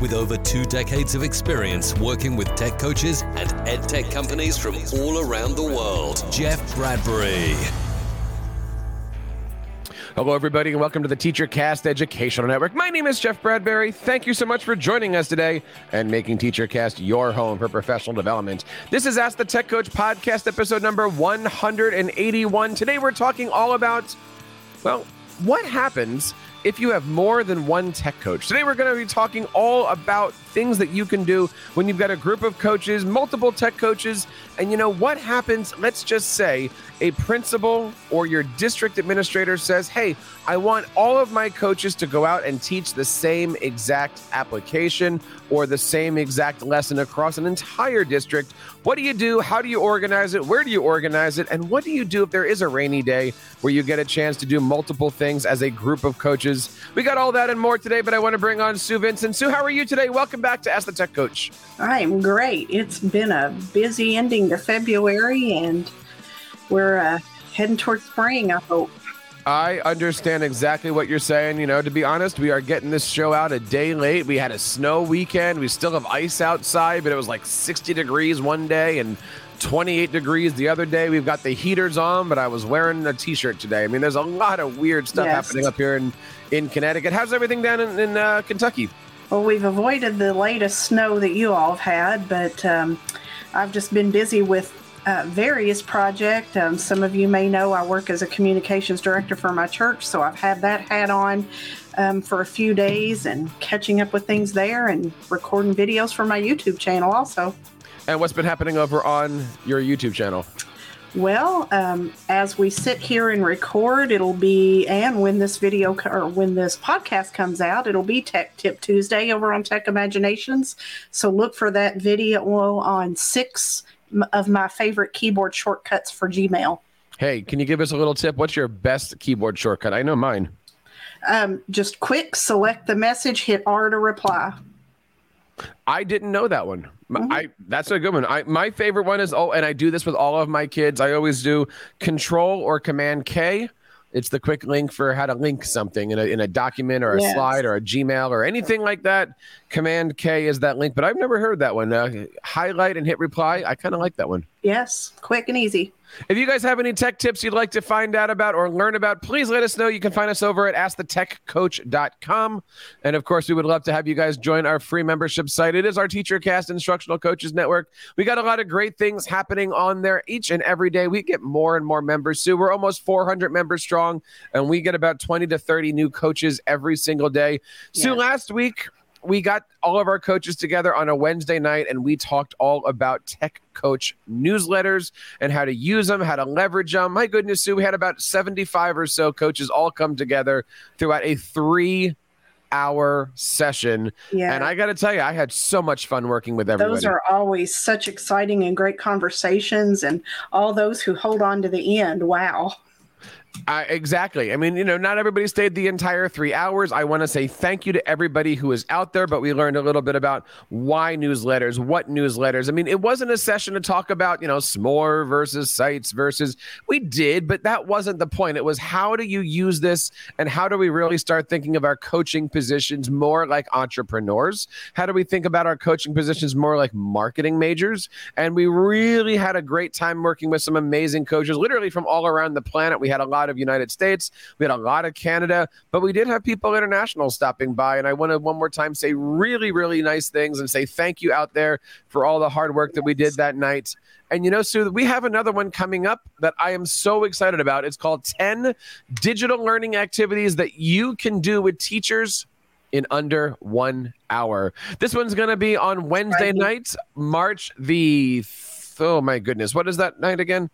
with over two decades of experience working with tech coaches and ed tech companies from all around the world, Jeff Bradbury. Hello, everybody, and welcome to the TeacherCast Educational Network. My name is Jeff Bradbury. Thank you so much for joining us today and making TeacherCast your home for professional development. This is Ask the Tech Coach podcast, episode number 181. Today, we're talking all about, well, what happens if you have more than one tech coach. Today, we're going to be talking all about things that you can do when you've got a group of coaches, multiple tech coaches, and you know what happens? Let's just say a principal or your district administrator says, Hey, I want all of my coaches to go out and teach the same exact application or the same exact lesson across an entire district. What do you do? How do you organize it? Where do you organize it? And what do you do if there is a rainy day where you get a chance to do multiple things as a group of coaches? We got all that and more today, but I want to bring on Sue Vincent. Sue, how are you today? Welcome back to Ask the Tech Coach. I'm great. It's been a busy ending to February, and we're uh, heading towards spring, I hope. I understand exactly what you're saying. You know, to be honest, we are getting this show out a day late. We had a snow weekend. We still have ice outside, but it was like 60 degrees one day and 28 degrees the other day. We've got the heaters on, but I was wearing a t-shirt today. I mean, there's a lot of weird stuff yes. happening up here in, in Connecticut. How's everything down in, in uh, Kentucky? Well, we've avoided the latest snow that you all have had, but um, I've just been busy with uh, various projects. Um, some of you may know I work as a communications director for my church, so I've had that hat on um, for a few days and catching up with things there and recording videos for my YouTube channel also. And what's been happening over on your YouTube channel? Well, um, as we sit here and record, it'll be, and when this video or when this podcast comes out, it'll be Tech Tip Tuesday over on Tech Imaginations. So look for that video on six of my favorite keyboard shortcuts for Gmail. Hey, can you give us a little tip? What's your best keyboard shortcut? I know mine. Um, just quick select the message, hit R to reply. I didn't know that one. Mm-hmm. I that's a good one. I my favorite one is oh, and I do this with all of my kids. I always do Control or Command K. It's the quick link for how to link something in a, in a document or a yes. slide or a Gmail or anything like that. Command K is that link, but I've never heard that one. Uh, highlight and hit reply. I kind of like that one. Yes, quick and easy. If you guys have any tech tips you'd like to find out about or learn about, please let us know. You can find us over at askthetechcoach.com. And of course, we would love to have you guys join our free membership site. It is our TeacherCast Instructional Coaches Network. We got a lot of great things happening on there each and every day. We get more and more members. Sue, we're almost 400 members strong, and we get about 20 to 30 new coaches every single day. Yeah. Sue, last week, we got all of our coaches together on a Wednesday night and we talked all about tech coach newsletters and how to use them, how to leverage them. My goodness, Sue, we had about 75 or so coaches all come together throughout a three hour session. Yeah. And I got to tell you, I had so much fun working with everybody. Those are always such exciting and great conversations. And all those who hold on to the end, wow. Exactly. I mean, you know, not everybody stayed the entire three hours. I want to say thank you to everybody who is out there, but we learned a little bit about why newsletters, what newsletters. I mean, it wasn't a session to talk about, you know, SMORE versus sites versus we did, but that wasn't the point. It was how do you use this and how do we really start thinking of our coaching positions more like entrepreneurs? How do we think about our coaching positions more like marketing majors? And we really had a great time working with some amazing coaches, literally from all around the planet. We had a lot lot of United States. We had a lot of Canada, but we did have people international stopping by. And I want to one more time say really, really nice things and say thank you out there for all the hard work that we did that night. And you know, Sue, we have another one coming up that I am so excited about. It's called 10 digital learning activities that you can do with teachers in under one hour. This one's going to be on Wednesday night, March the. Oh my goodness. What is that night again?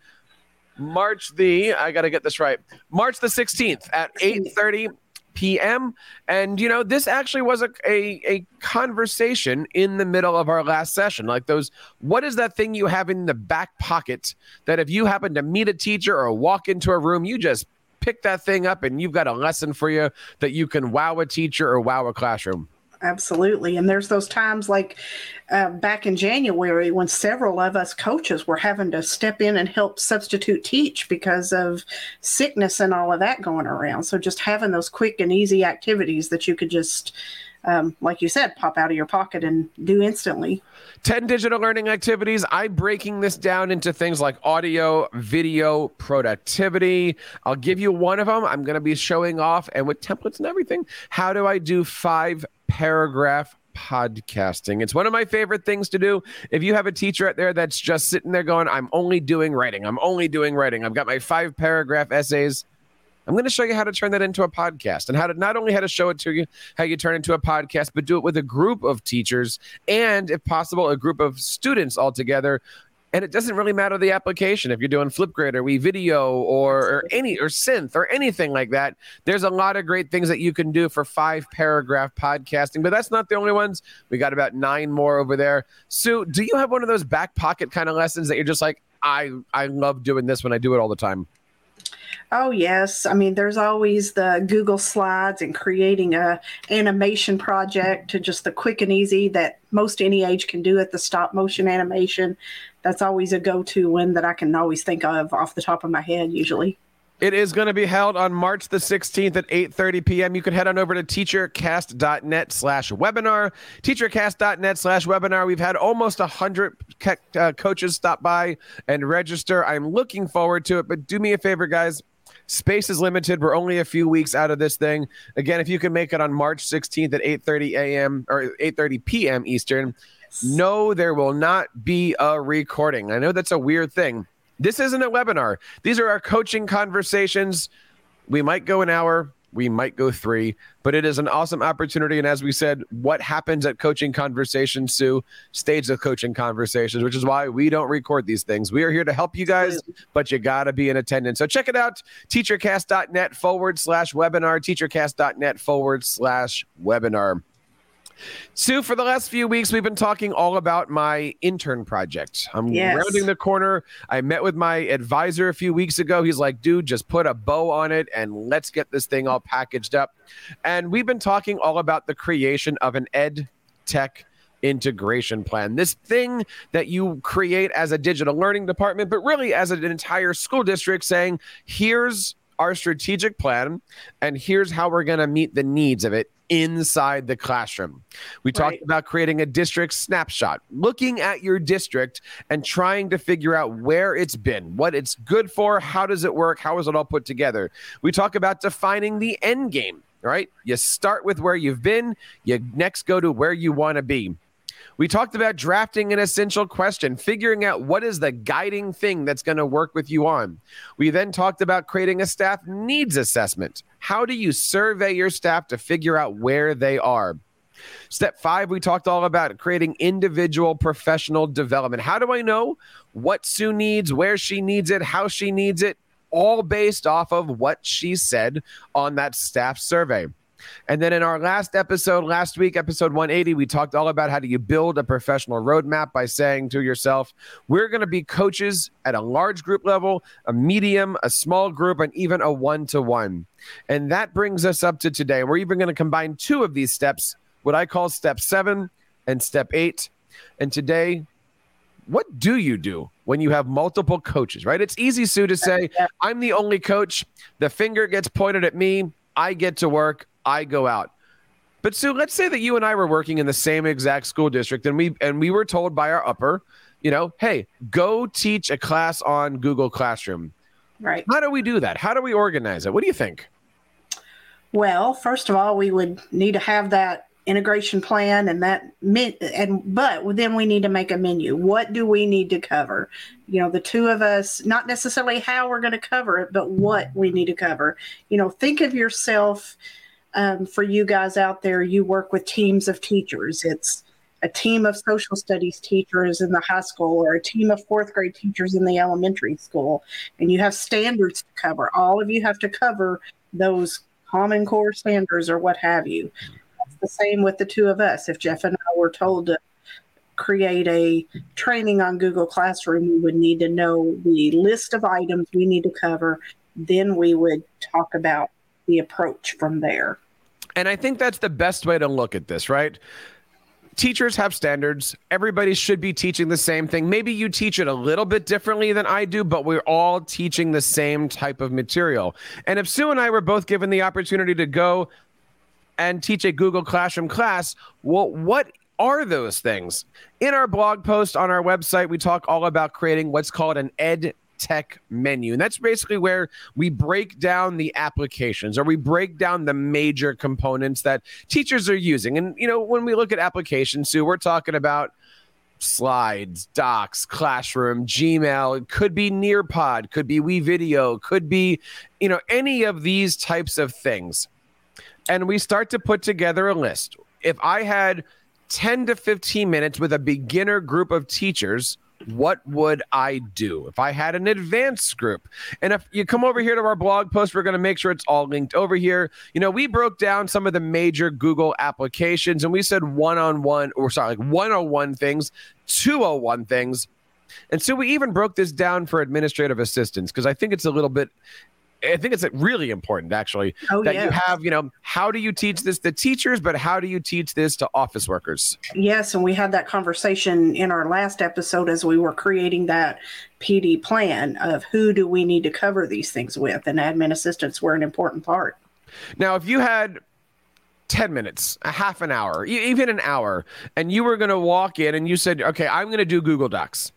March the I got to get this right. March the 16th at 8:30 p.m. And you know, this actually was a, a a conversation in the middle of our last session. Like those, what is that thing you have in the back pocket that if you happen to meet a teacher or walk into a room, you just pick that thing up and you've got a lesson for you that you can wow a teacher or wow a classroom. Absolutely. And there's those times like uh, back in January when several of us coaches were having to step in and help substitute teach because of sickness and all of that going around. So just having those quick and easy activities that you could just, um, like you said, pop out of your pocket and do instantly. 10 digital learning activities. I'm breaking this down into things like audio, video, productivity. I'll give you one of them. I'm going to be showing off and with templates and everything. How do I do five paragraph podcasting. It's one of my favorite things to do. If you have a teacher out there that's just sitting there going, I'm only doing writing, I'm only doing writing, I've got my five paragraph essays. I'm going to show you how to turn that into a podcast and how to not only how to show it to you, how you turn it into a podcast, but do it with a group of teachers and, if possible, a group of students all together and it doesn't really matter the application. If you're doing flipgrid or WeVideo or, or any or synth or anything like that there's a lot of great things that you can do for five paragraph podcasting but that's not the only ones. We got about nine more over there. Sue do you have one of those back pocket kind of lessons that you're just like i i love doing this when i do it all the time? Oh yes, I mean there's always the Google Slides and creating a animation project to just the quick and easy that most any age can do at the stop motion animation. That's always a go-to one that I can always think of off the top of my head usually. It is going to be held on March the 16th at 8.30 p.m. You can head on over to teachercast.net slash webinar. Teachercast.net slash webinar. We've had almost 100 uh, coaches stop by and register. I'm looking forward to it, but do me a favor, guys. Space is limited. We're only a few weeks out of this thing. Again, if you can make it on March 16th at 8:30 a.m. or 8:30 p.m. Eastern, no, there will not be a recording. I know that's a weird thing. This isn't a webinar. These are our coaching conversations. We might go an hour, we might go three, but it is an awesome opportunity. And as we said, what happens at coaching conversations, Sue, stays at coaching conversations, which is why we don't record these things. We are here to help you guys, but you got to be in attendance. So check it out teachercast.net forward slash webinar, teachercast.net forward slash webinar. Sue, for the last few weeks, we've been talking all about my intern project. I'm yes. rounding the corner. I met with my advisor a few weeks ago. He's like, dude, just put a bow on it and let's get this thing all packaged up. And we've been talking all about the creation of an ed tech integration plan. This thing that you create as a digital learning department, but really as an entire school district saying, here's our strategic plan and here's how we're going to meet the needs of it inside the classroom. We talked right. about creating a district snapshot, looking at your district and trying to figure out where it's been, what it's good for, how does it work, how is it all put together. We talk about defining the end game, right? You start with where you've been, you next go to where you want to be. We talked about drafting an essential question, figuring out what is the guiding thing that's going to work with you on. We then talked about creating a staff needs assessment. How do you survey your staff to figure out where they are? Step five, we talked all about creating individual professional development. How do I know what Sue needs, where she needs it, how she needs it? All based off of what she said on that staff survey. And then in our last episode, last week, episode 180, we talked all about how do you build a professional roadmap by saying to yourself, we're going to be coaches at a large group level, a medium, a small group, and even a one to one. And that brings us up to today. We're even going to combine two of these steps, what I call step seven and step eight. And today, what do you do when you have multiple coaches, right? It's easy, Sue, to say, I'm the only coach. The finger gets pointed at me. I get to work. I go out. But Sue, let's say that you and I were working in the same exact school district and we and we were told by our upper, you know, hey, go teach a class on Google Classroom. Right. How do we do that? How do we organize it? What do you think? Well, first of all, we would need to have that integration plan and that meant and but then we need to make a menu what do we need to cover you know the two of us not necessarily how we're going to cover it but what we need to cover you know think of yourself um, for you guys out there, you work with teams of teachers. It's a team of social studies teachers in the high school or a team of fourth grade teachers in the elementary school, and you have standards to cover. All of you have to cover those Common Core standards or what have you. It's the same with the two of us. If Jeff and I were told to create a training on Google Classroom, we would need to know the list of items we need to cover. Then we would talk about the approach from there. And I think that's the best way to look at this, right? Teachers have standards. Everybody should be teaching the same thing. Maybe you teach it a little bit differently than I do, but we're all teaching the same type of material. And if Sue and I were both given the opportunity to go and teach a Google Classroom class, well, what are those things? In our blog post on our website, we talk all about creating what's called an ed tech menu. And that's basically where we break down the applications or we break down the major components that teachers are using. And, you know, when we look at applications, Sue, we're talking about slides, docs, classroom, Gmail, it could be Nearpod, could be WeVideo, could be, you know, any of these types of things. And we start to put together a list. If I had 10 to 15 minutes with a beginner group of teachers, what would I do if I had an advanced group? And if you come over here to our blog post, we're going to make sure it's all linked over here. You know, we broke down some of the major Google applications and we said one on one, or sorry, like 101 things, 201 things. And so we even broke this down for administrative assistants because I think it's a little bit I think it's really important actually oh, that yeah. you have, you know, how do you teach this to teachers, but how do you teach this to office workers? Yes, and we had that conversation in our last episode as we were creating that PD plan of who do we need to cover these things with, and admin assistants were an important part. Now, if you had 10 minutes, a half an hour, even an hour, and you were going to walk in and you said, okay, I'm going to do Google Docs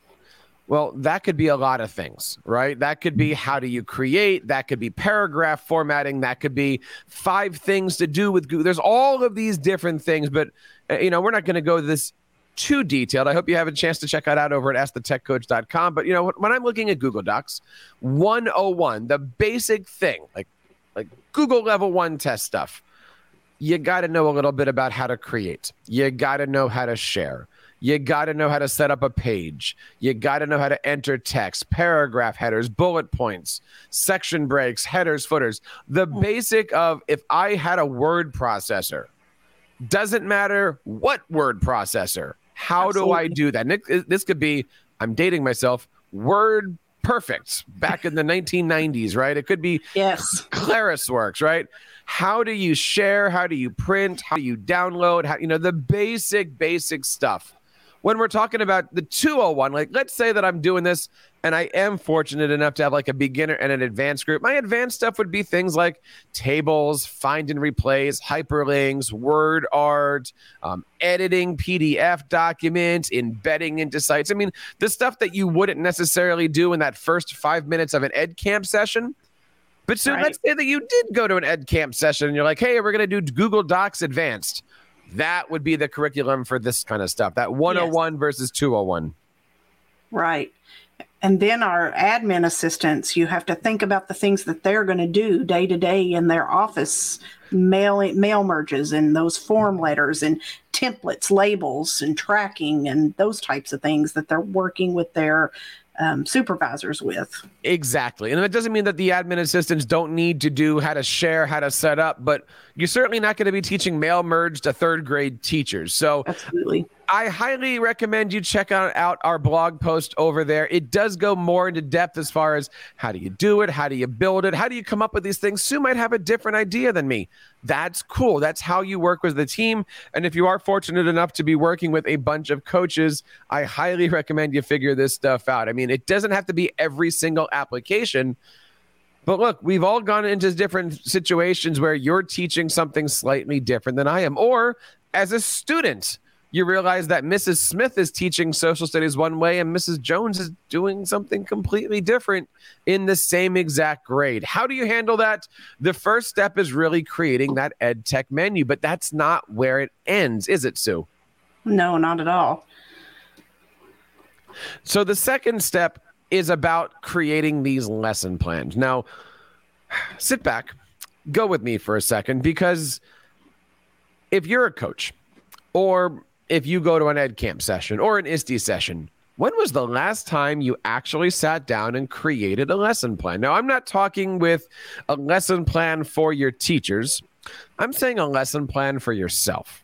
well, that could be a lot of things, right? That could be how do you create? That could be paragraph formatting. That could be five things to do with Google. There's all of these different things, but uh, you know, we're not going to go this too detailed. I hope you have a chance to check that out over at askthetechcoach.com. But you know, when I'm looking at Google Docs, 101, the basic thing, like like Google level 1 test stuff. You got to know a little bit about how to create. You got to know how to share you got to know how to set up a page. You got to know how to enter text, paragraph headers, bullet points, section breaks, headers, footers. The hmm. basic of if I had a word processor, doesn't matter what word processor. How Absolutely. do I do that? this could be, I'm dating myself, Word Perfect back in the 1990s, right? It could be yes, ClarisWorks, right? How do you share? How do you print? How do you download? How you know the basic, basic stuff when we're talking about the 201, like let's say that I'm doing this and I am fortunate enough to have like a beginner and an advanced group. My advanced stuff would be things like tables, find and replace, hyperlinks, word art, um, editing PDF documents, embedding into sites. I mean, the stuff that you wouldn't necessarily do in that first five minutes of an ed camp session. But so right. let's say that you did go to an ed camp session and you're like, hey, we're going to do Google Docs advanced that would be the curriculum for this kind of stuff. That 101 yes. versus 201. Right. And then our admin assistants, you have to think about the things that they're going to do day to day in their office mail mail merges and those form letters and templates, labels and tracking and those types of things that they're working with their um, supervisors with. Exactly. And it doesn't mean that the admin assistants don't need to do how to share, how to set up, but you're certainly not going to be teaching mail merge to third grade teachers. So, absolutely. I highly recommend you check out, our blog post over there. It does go more into depth as far as how do you do it? How do you build it? How do you come up with these things? Sue might have a different idea than me. That's cool. That's how you work with the team. And if you are fortunate enough to be working with a bunch of coaches, I highly recommend you figure this stuff out. I mean, it doesn't have to be every single application. But look, we've all gone into different situations where you're teaching something slightly different than I am, or as a student you realize that Mrs. Smith is teaching social studies one way and Mrs. Jones is doing something completely different in the same exact grade. How do you handle that? The first step is really creating that ed tech menu, but that's not where it ends, is it, Sue? No, not at all. So the second step is about creating these lesson plans. Now, sit back, go with me for a second, because if you're a coach or if you go to an ed camp session or an ISTE session, when was the last time you actually sat down and created a lesson plan? Now, I'm not talking with a lesson plan for your teachers, I'm saying a lesson plan for yourself.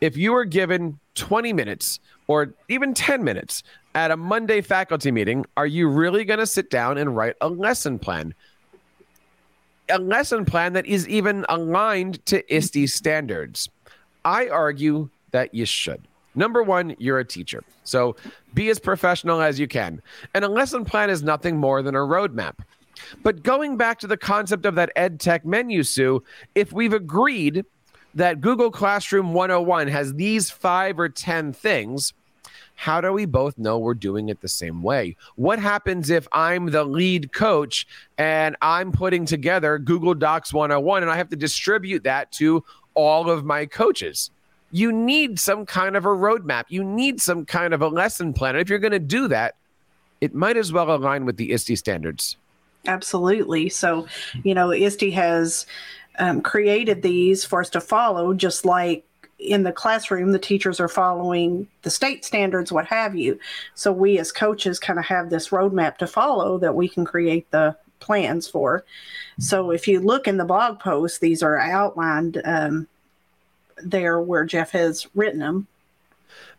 If you were given 20 minutes or even 10 minutes at a Monday faculty meeting, are you really going to sit down and write a lesson plan? A lesson plan that is even aligned to ISTE standards. I argue that you should. Number one, you're a teacher. So be as professional as you can. And a lesson plan is nothing more than a roadmap. But going back to the concept of that ed tech menu, Sue, if we've agreed that Google Classroom 101 has these five or 10 things, how do we both know we're doing it the same way? What happens if I'm the lead coach and I'm putting together Google Docs 101 and I have to distribute that to all of my coaches? You need some kind of a roadmap. You need some kind of a lesson plan. And if you're going to do that, it might as well align with the ISTE standards. Absolutely. So, you know, ISTE has um, created these for us to follow, just like in the classroom, the teachers are following the state standards, what have you. So, we as coaches kind of have this roadmap to follow that we can create the plans for. So, if you look in the blog post, these are outlined um, there where Jeff has written them.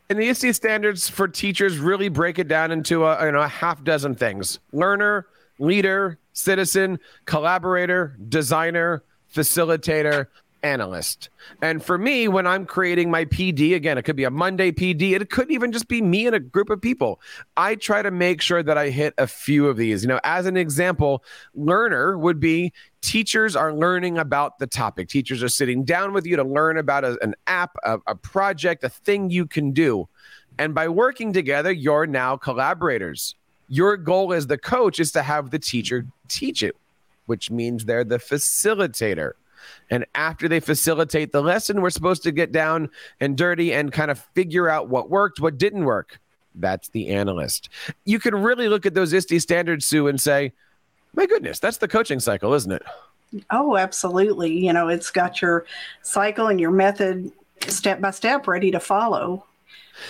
And the ISTE standards for teachers really break it down into a, you know, a half dozen things learner, leader, citizen, collaborator, designer, facilitator, analyst. And for me, when I'm creating my PD, again, it could be a Monday PD, it could even just be me and a group of people. I try to make sure that I hit a few of these. You know, as an example, learner would be teachers are learning about the topic. Teachers are sitting down with you to learn about a, an app, a, a project, a thing you can do. And by working together, you're now collaborators your goal as the coach is to have the teacher teach it, which means they're the facilitator. And after they facilitate the lesson, we're supposed to get down and dirty and kind of figure out what worked, what didn't work. That's the analyst. You can really look at those ISTE standards, Sue, and say, my goodness, that's the coaching cycle, isn't it? Oh, absolutely. You know, it's got your cycle and your method step by step ready to follow.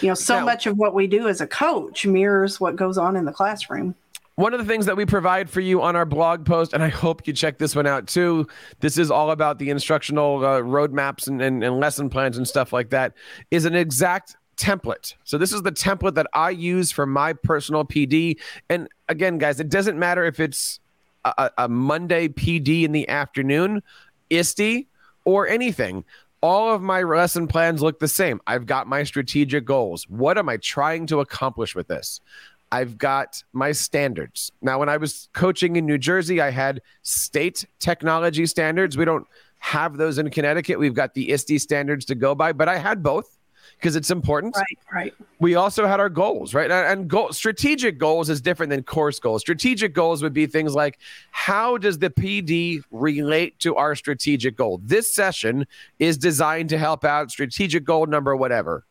You know, so now, much of what we do as a coach mirrors what goes on in the classroom. One of the things that we provide for you on our blog post, and I hope you check this one out too. This is all about the instructional uh, roadmaps and, and, and lesson plans and stuff like that, is an exact template. So this is the template that I use for my personal PD. And again, guys, it doesn't matter if it's a, a Monday PD in the afternoon, ISTE, or anything all of my lesson plans look the same. I've got my strategic goals. What am I trying to accomplish with this? I've got my standards. Now, when I was coaching in New Jersey, I had state technology standards. We don't have those in Connecticut. We've got the ISTE standards to go by, but I had both because it's important. Right, right. We also had our goals, right? And goal, strategic goals is different than course goals. Strategic goals would be things like how does the PD relate to our strategic goal? This session is designed to help out strategic goal number whatever,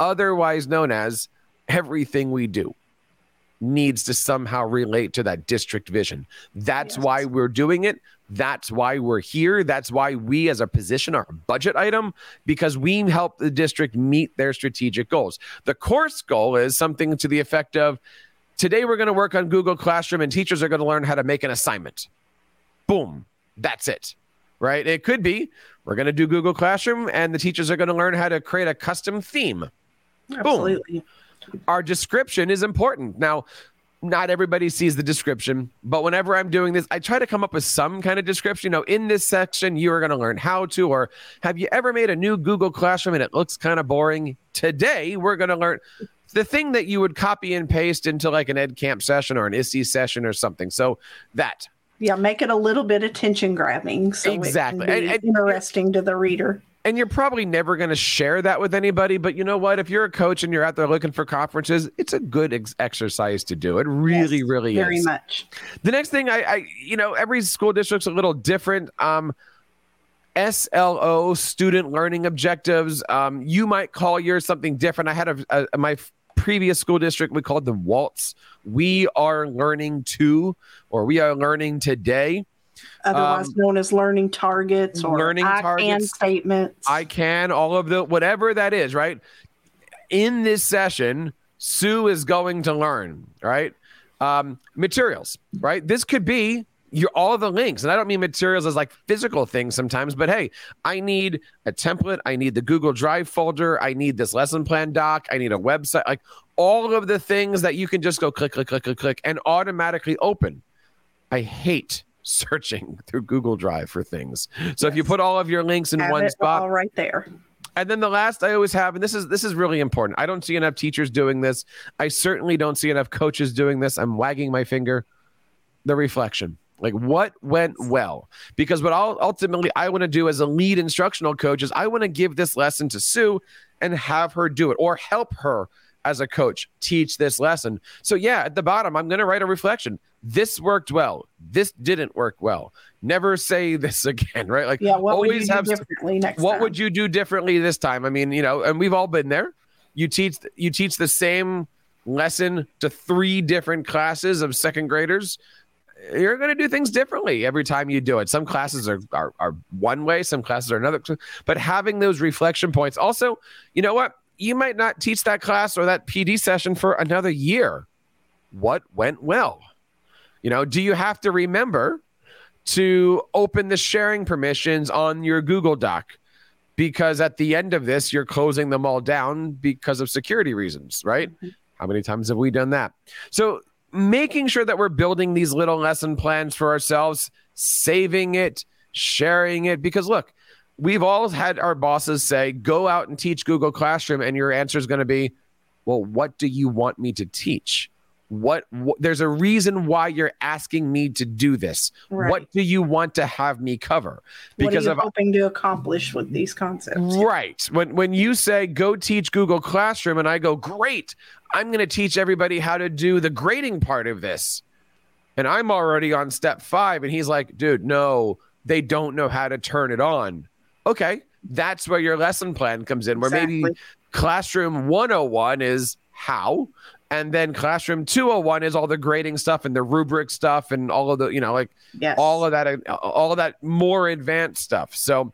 otherwise known as everything we do needs to somehow relate to that district vision. That's yes. why we're doing it. That's why we're here. That's why we, as a position, are a budget item because we help the district meet their strategic goals. The course goal is something to the effect of today we're going to work on Google Classroom and teachers are going to learn how to make an assignment. Boom. That's it. Right? It could be we're going to do Google Classroom and the teachers are going to learn how to create a custom theme. Absolutely. Boom. Our description is important. Now, not everybody sees the description, but whenever I'm doing this, I try to come up with some kind of description. You know, in this section, you are going to learn how to, or have you ever made a new Google Classroom and it looks kind of boring? Today, we're going to learn the thing that you would copy and paste into like an Ed Camp session or an ISTE session or something. So that. Yeah, make it a little bit attention grabbing. So exactly. And, and, interesting to the reader and you're probably never going to share that with anybody but you know what? If you're a coach and you're out there looking for conferences it's a good ex- exercise to do. It really yes, really very is. much. The next thing I, I you know every school district's a little different. Um SLO student learning objectives. Um you might call yours something different. I had a, a my previous school district we called them WALTs we are learning to or we are learning today otherwise um, known as learning targets or learning I targets, can statements. I can, all of the whatever that is, right? In this session, Sue is going to learn, right? Um, materials, right? This could be your all the links and i don't mean materials as like physical things sometimes but hey i need a template i need the google drive folder i need this lesson plan doc i need a website like all of the things that you can just go click click click click click and automatically open i hate searching through google drive for things so yes. if you put all of your links in Have one spot all right there and then the last I always have, and this is this is really important. I don't see enough teachers doing this. I certainly don't see enough coaches doing this. I'm wagging my finger. The reflection. Like what went well? Because what I'll ultimately I want to do as a lead instructional coach is I want to give this lesson to Sue and have her do it or help her as a coach teach this lesson. So yeah, at the bottom I'm going to write a reflection. This worked well. This didn't work well. Never say this again, right? Like yeah, what always have differently next What time? would you do differently this time? I mean, you know, and we've all been there. You teach you teach the same lesson to three different classes of second graders you're going to do things differently every time you do it. Some classes are, are, are one way, some classes are another. But having those reflection points, also, you know what? You might not teach that class or that PD session for another year. What went well? You know, do you have to remember to open the sharing permissions on your Google Doc? Because at the end of this, you're closing them all down because of security reasons, right? Mm-hmm. How many times have we done that? So making sure that we're building these little lesson plans for ourselves, saving it, sharing it. Because look, we've all had our bosses say, go out and teach Google Classroom. And your answer is going to be, well, what do you want me to teach? What, what, there's a reason why you're asking me to do this. Right. What do you want to have me cover? Because of what are you hoping to accomplish with these concepts? Right. When when you say go teach Google Classroom and I go, "Great. I'm going to teach everybody how to do the grading part of this." And I'm already on step 5 and he's like, "Dude, no, they don't know how to turn it on." Okay, that's where your lesson plan comes in. Where exactly. maybe classroom 101 is how and then classroom 201 is all the grading stuff and the rubric stuff and all of the you know like yes. all of that all of that more advanced stuff so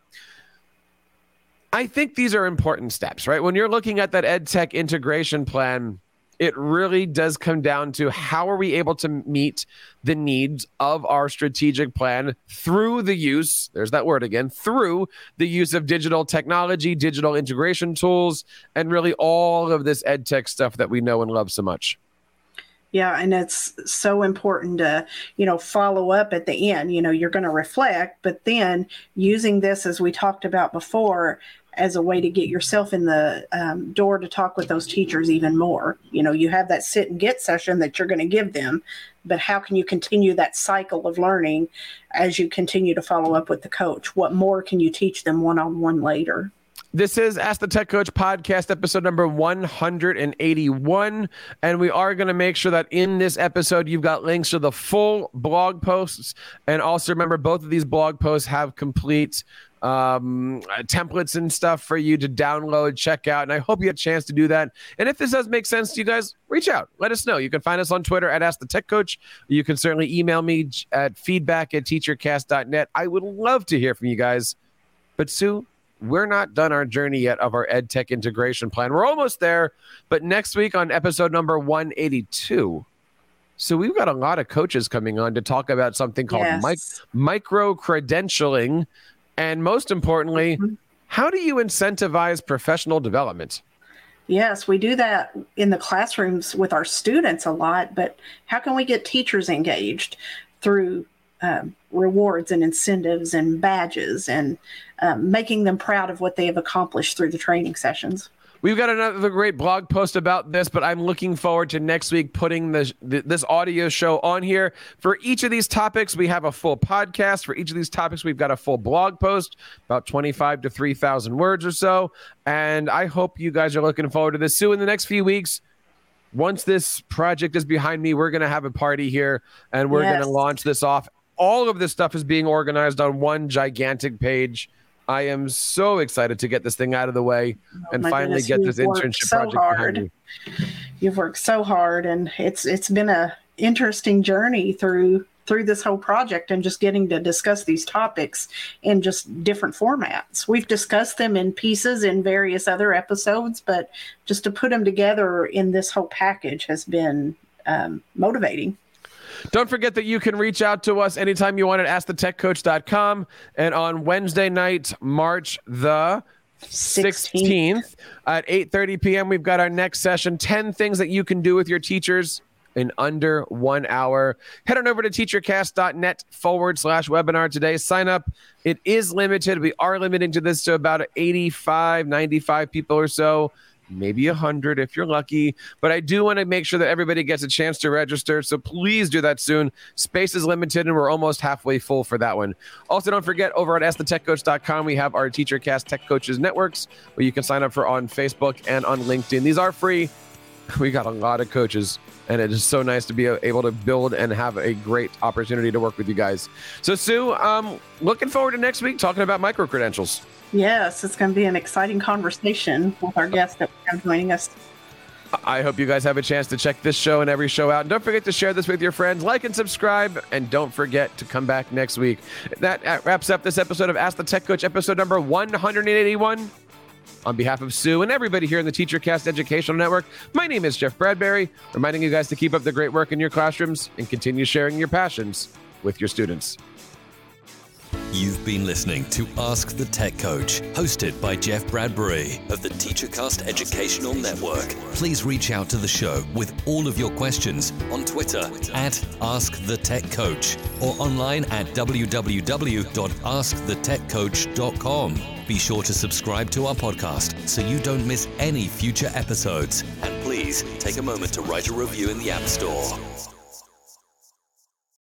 i think these are important steps right when you're looking at that ed tech integration plan it really does come down to how are we able to meet the needs of our strategic plan through the use there's that word again through the use of digital technology digital integration tools and really all of this ed tech stuff that we know and love so much yeah, and it's so important to, you know, follow up at the end. You know, you're going to reflect, but then using this, as we talked about before, as a way to get yourself in the um, door to talk with those teachers even more. You know, you have that sit and get session that you're going to give them, but how can you continue that cycle of learning as you continue to follow up with the coach? What more can you teach them one on one later? This is Ask the Tech Coach podcast, episode number 181. And we are going to make sure that in this episode, you've got links to the full blog posts. And also remember, both of these blog posts have complete um, uh, templates and stuff for you to download, check out. And I hope you get a chance to do that. And if this does make sense to you guys, reach out. Let us know. You can find us on Twitter at Ask the Tech Coach. You can certainly email me at feedback at teachercast.net. I would love to hear from you guys. But Sue, we're not done our journey yet of our ed tech integration plan. We're almost there, but next week on episode number 182. So we've got a lot of coaches coming on to talk about something called yes. mic- micro credentialing and most importantly, mm-hmm. how do you incentivize professional development? Yes, we do that in the classrooms with our students a lot, but how can we get teachers engaged through um, rewards and incentives and badges and um, making them proud of what they have accomplished through the training sessions? We've got another great blog post about this, but I'm looking forward to next week putting this this audio show on here. For each of these topics, we have a full podcast. For each of these topics, we've got a full blog post, about 25 to 3,000 words or so. And I hope you guys are looking forward to this. Sue, in the next few weeks, once this project is behind me, we're going to have a party here and we're yes. going to launch this off. All of this stuff is being organized on one gigantic page I am so excited to get this thing out of the way oh, and finally goodness, get this internship so project hard. behind you. You've worked so hard, and it's it's been a interesting journey through through this whole project and just getting to discuss these topics in just different formats. We've discussed them in pieces in various other episodes, but just to put them together in this whole package has been um, motivating. Don't forget that you can reach out to us anytime you want at askthetechcoach.com. And on Wednesday night, March the 16th, 16th at 8.30 p.m., we've got our next session, 10 things that you can do with your teachers in under one hour. Head on over to teachercast.net forward slash webinar today. Sign up. It is limited. We are limiting to this to about 85, 95 people or so maybe a 100 if you're lucky. But I do want to make sure that everybody gets a chance to register. So please do that soon. Space is limited and we're almost halfway full for that one. Also, don't forget over at AskTheTechCoach.com, we have our TeacherCast Tech Coaches networks where you can sign up for on Facebook and on LinkedIn. These are free. We got a lot of coaches, and it is so nice to be able to build and have a great opportunity to work with you guys. So, Sue, um, looking forward to next week talking about micro credentials. Yes, it's going to be an exciting conversation with our guest that we have joining us. I hope you guys have a chance to check this show and every show out. And don't forget to share this with your friends, like and subscribe, and don't forget to come back next week. That wraps up this episode of Ask the Tech Coach, episode number 181. On behalf of Sue and everybody here in the TeacherCast Educational Network, my name is Jeff Bradbury, reminding you guys to keep up the great work in your classrooms and continue sharing your passions with your students. You've been listening to Ask the Tech Coach, hosted by Jeff Bradbury of the TeacherCast Educational Network. Please reach out to the show with all of your questions on Twitter at Ask the Tech Coach or online at www.askthetechcoach.com. Be sure to subscribe to our podcast so you don't miss any future episodes. And please take a moment to write a review in the App Store.